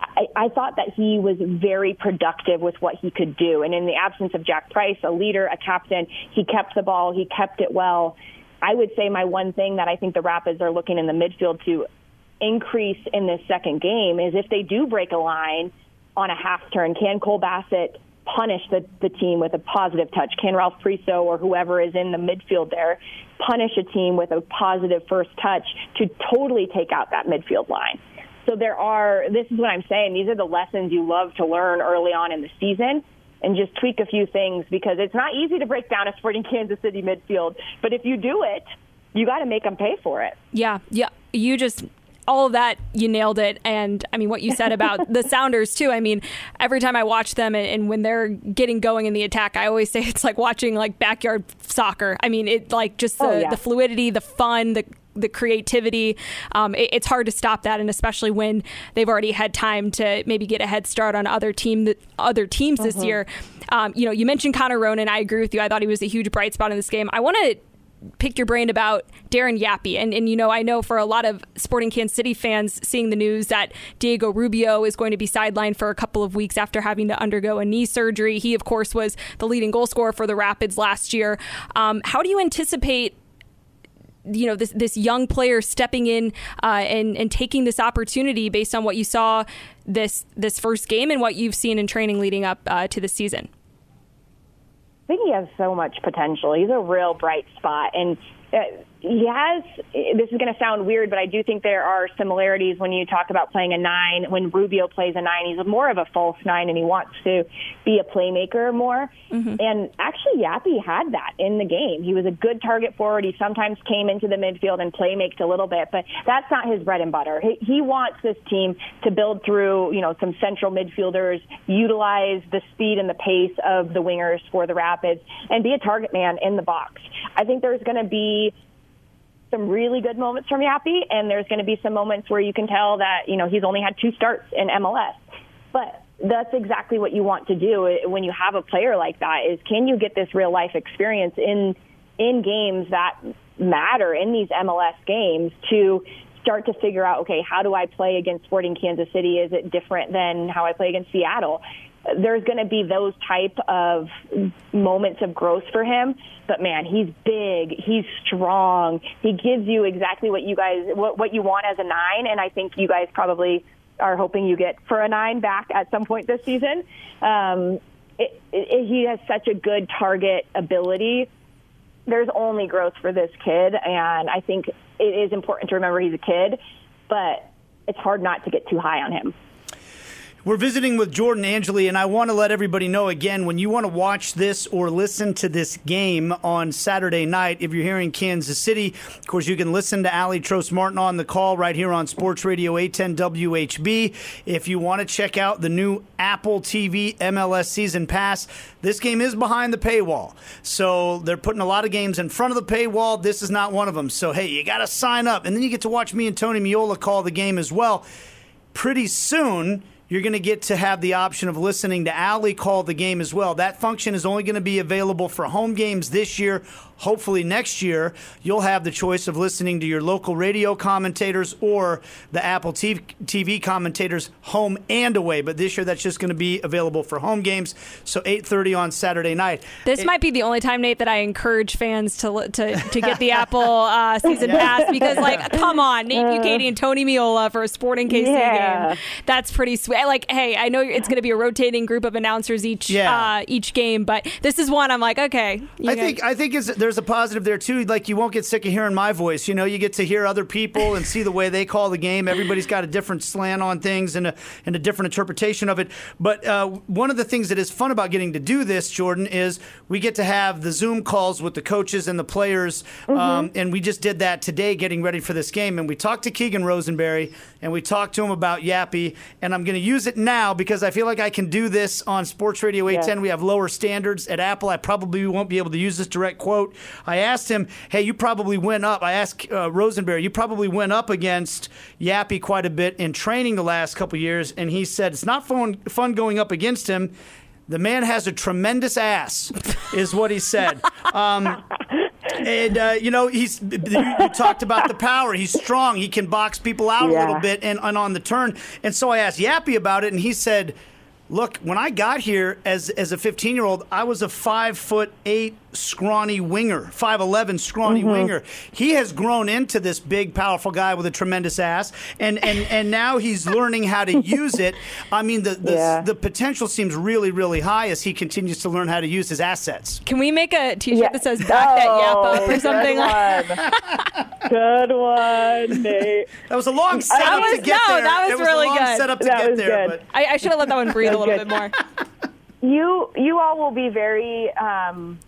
I, I thought that he was very productive with what he could do. And in the absence of Jack Price, a leader, a captain, he kept the ball, he kept it well. I would say my one thing that I think the Rapids are looking in the midfield to increase in this second game is if they do break a line on a half turn, can Cole Bassett punish the, the team with a positive touch? Can Ralph Priso or whoever is in the midfield there punish a team with a positive first touch to totally take out that midfield line? So there are, this is what I'm saying, these are the lessons you love to learn early on in the season and just tweak a few things because it's not easy to break down a Sporting Kansas City midfield. But if you do it, you got to make them pay for it. Yeah, yeah. You just all of that, you nailed it. And I mean, what you said about the Sounders, too. I mean, every time I watch them and, and, when they're getting going in the attack, I always say it's like watching like backyard soccer. I mean, it like just the, oh, yeah. the fluidity, the fun, the the creativity. Um, it, it's hard to stop that, and especially when they've already had time to maybe get a head start on other team other teams this mm-hmm. year. Um, you know, you mentioned Connor Ronan. I agree with you. I thought he was a huge bright spot in this game. I want to pick your brain about Darren Yapi. And, and, you know, I know for a lot of Sporting Kansas City fans seeing the news that Diego Rubio is going to be sidelined for a couple of weeks after having to undergo a knee surgery. He, of course, was the leading goal scorer for the Rapids last year. Um, how do you anticipate you know this this young player stepping in uh, and and taking this opportunity based on what you saw this this first game and what you've seen in training leading up uh, to the season. Think he has so much potential. He's a real bright spot, and uh, he has. This is going to sound weird, but I do think there are similarities when you talk about playing a nine. When Rubio plays a nine, he's more of a false nine, and he wants to be a playmaker more. Mm-hmm. And actually, Yapi had that in the game. He was a good target forward. He sometimes came into the midfield and playmaked a little bit, but that's not his bread and butter. He, he wants this team to build through, you know, some central midfielders, utilize the speed and the pace of the wingers for the Rapids, and be a target man in the box. I think there's going to be some really good moments from Yapi, and there's going to be some moments where you can tell that you know he's only had two starts in MLS. But that's exactly what you want to do eh, when you have a player like that. Is can you get this real life experience in in games that matter in these MLS games to start to figure out, okay, how do I play against Sporting Kansas City? Is it different than how I play against Seattle? There's going to be those type of moments of growth for him. But man, he's big, he's strong. He gives you exactly what you guys what, what you want as a nine, and I think you guys probably are hoping you get for a nine back at some point this season. Um, it, it, he has such a good target ability. There's only growth for this kid, and I think it is important to remember he's a kid, but it's hard not to get too high on him. We're visiting with Jordan Angeli, and I want to let everybody know again when you want to watch this or listen to this game on Saturday night, if you're here in Kansas City, of course, you can listen to Aly Trost Martin on the call right here on Sports Radio 810 WHB. If you want to check out the new Apple TV MLS season pass, this game is behind the paywall. So they're putting a lot of games in front of the paywall. This is not one of them. So, hey, you got to sign up. And then you get to watch me and Tony Meola call the game as well. Pretty soon, you're going to get to have the option of listening to Aly call the game as well. That function is only going to be available for home games this year hopefully next year you'll have the choice of listening to your local radio commentators or the Apple TV commentators home and away. But this year that's just going to be available for home games. So 8:30 on Saturday night. This it, might be the only time, Nate, that I encourage fans to to, to get the Apple uh, season pass because, like, come on, Nate Bukaty and Tony Meola for a Sporting KC yeah. game. That's pretty sweet. Like, hey, I know it's going to be a rotating group of announcers each yeah. uh, each game, but this is one I'm like, okay. I think I think it's there's a positive there too. Like you won't get sick of hearing my voice. You know, you get to hear other people and see the way they call the game. Everybody's got a different slant on things and a and a different interpretation of it. But uh, one of the things that is fun about getting to do this, Jordan, is we get to have the Zoom calls with the coaches and the players. Mm-hmm. Um, and we just did that today, getting ready for this game. And we talked to Keegan Rosenberry and we talked to him about Yapi. And I'm going to use it now because I feel like I can do this on Sports Radio 810. Yeah. We have lower standards at Apple. I probably won't be able to use this direct quote I asked him, "Hey, you probably went up." I asked uh, Rosenberry, "You probably went up against Yapi quite a bit in training the last couple years," and he said, "It's not fun fun going up against him." The man has a tremendous ass, is what he said. Um, and uh, you know he's you, you, talked about the power he's strong he can box people out yeah. a little bit and, and on the turn and so i asked yapi about it and he said Look, when I got here as as a 15 year old, I was a five foot eight scrawny winger, 5'11 scrawny mm-hmm. winger. He has grown into this big, powerful guy with a tremendous ass, and and, and now he's learning how to use it. I mean, the the, yeah. the potential seems really, really high as he continues to learn how to use his assets. Can we make a t shirt yeah. that says back oh, that yap up or something? Good one, Nate. That was a long setup was, to get no, there. that was really good. Setup to that get there, good. I, I should have let that one breathe a little good. bit more. You you all will be very. Um,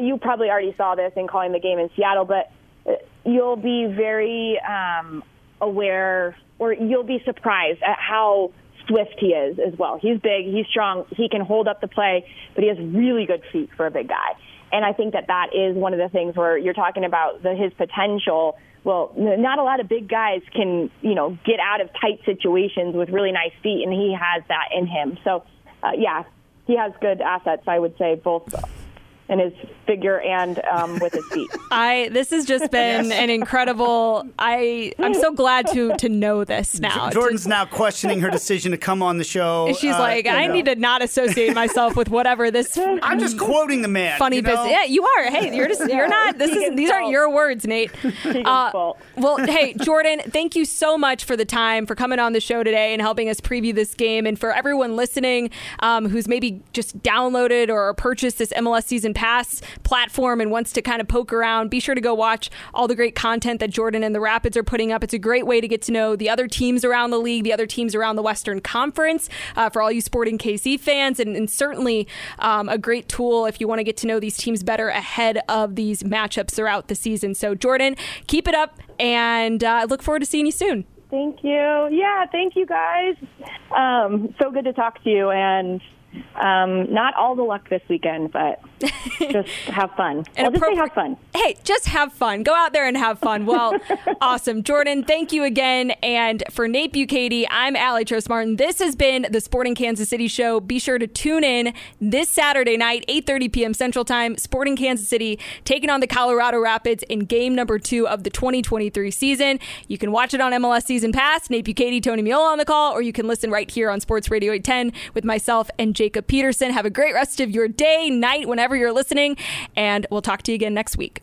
you probably already saw this in calling the game in Seattle, but uh, you'll be very um, aware, or you'll be surprised at how swift he is as well. He's big, he's strong, he can hold up the play, but he has really good feet for a big guy. And I think that that is one of the things where you're talking about the, his potential. Well, not a lot of big guys can, you know, get out of tight situations with really nice feet, and he has that in him. So, uh, yeah, he has good assets, I would say, both in his figure and um, with his feet. I this has just been yes. an incredible. I I'm so glad to to know this now. Jordan's now questioning her decision to come on the show. She's uh, like, I know. need to not associate myself with whatever this. I'm just quoting the man. Funny you know? business. Yeah, you are. Hey, you're just yeah. you're not. This is these aren't your words, Nate. Uh, well, hey, Jordan, thank you so much for the time for coming on the show today and helping us preview this game, and for everyone listening um, who's maybe just downloaded or purchased this MLS season pass platform and wants to kind of poke around, be sure to go watch all the great content that Jordan and the Rapids are putting up. It's a great way to get to know the other teams around the league, the other teams around the Western Conference uh, for all you Sporting KC fans, and, and certainly um, a great tool if you want to get to know these teams better ahead of these matchups throughout the season. So, Jordan, keep it up, and uh, I look forward to seeing you soon. Thank you. Yeah, thank you guys. Um, so good to talk to you, and um, not all the luck this weekend, but just have fun. and will just say have fun. Hey, just have fun. Go out there and have fun. Well, awesome. Jordan, thank you again. And for Nate Bukaty, I'm Aly Trost Martin. This has been the Sporting Kansas City Show. Be sure to tune in this Saturday night, 8.30 p.m. Central Time, Sporting Kansas City taking on the Colorado Rapids in game number two of the 2023 season. You can watch it on MLS Season Pass, Nate Bukaty, Tony Meola on the call, or you can listen right here on Sports Radio 810 with myself and Jacob Peterson. Have a great rest of your day, night, whenever you're listening, and we'll talk to you again next week.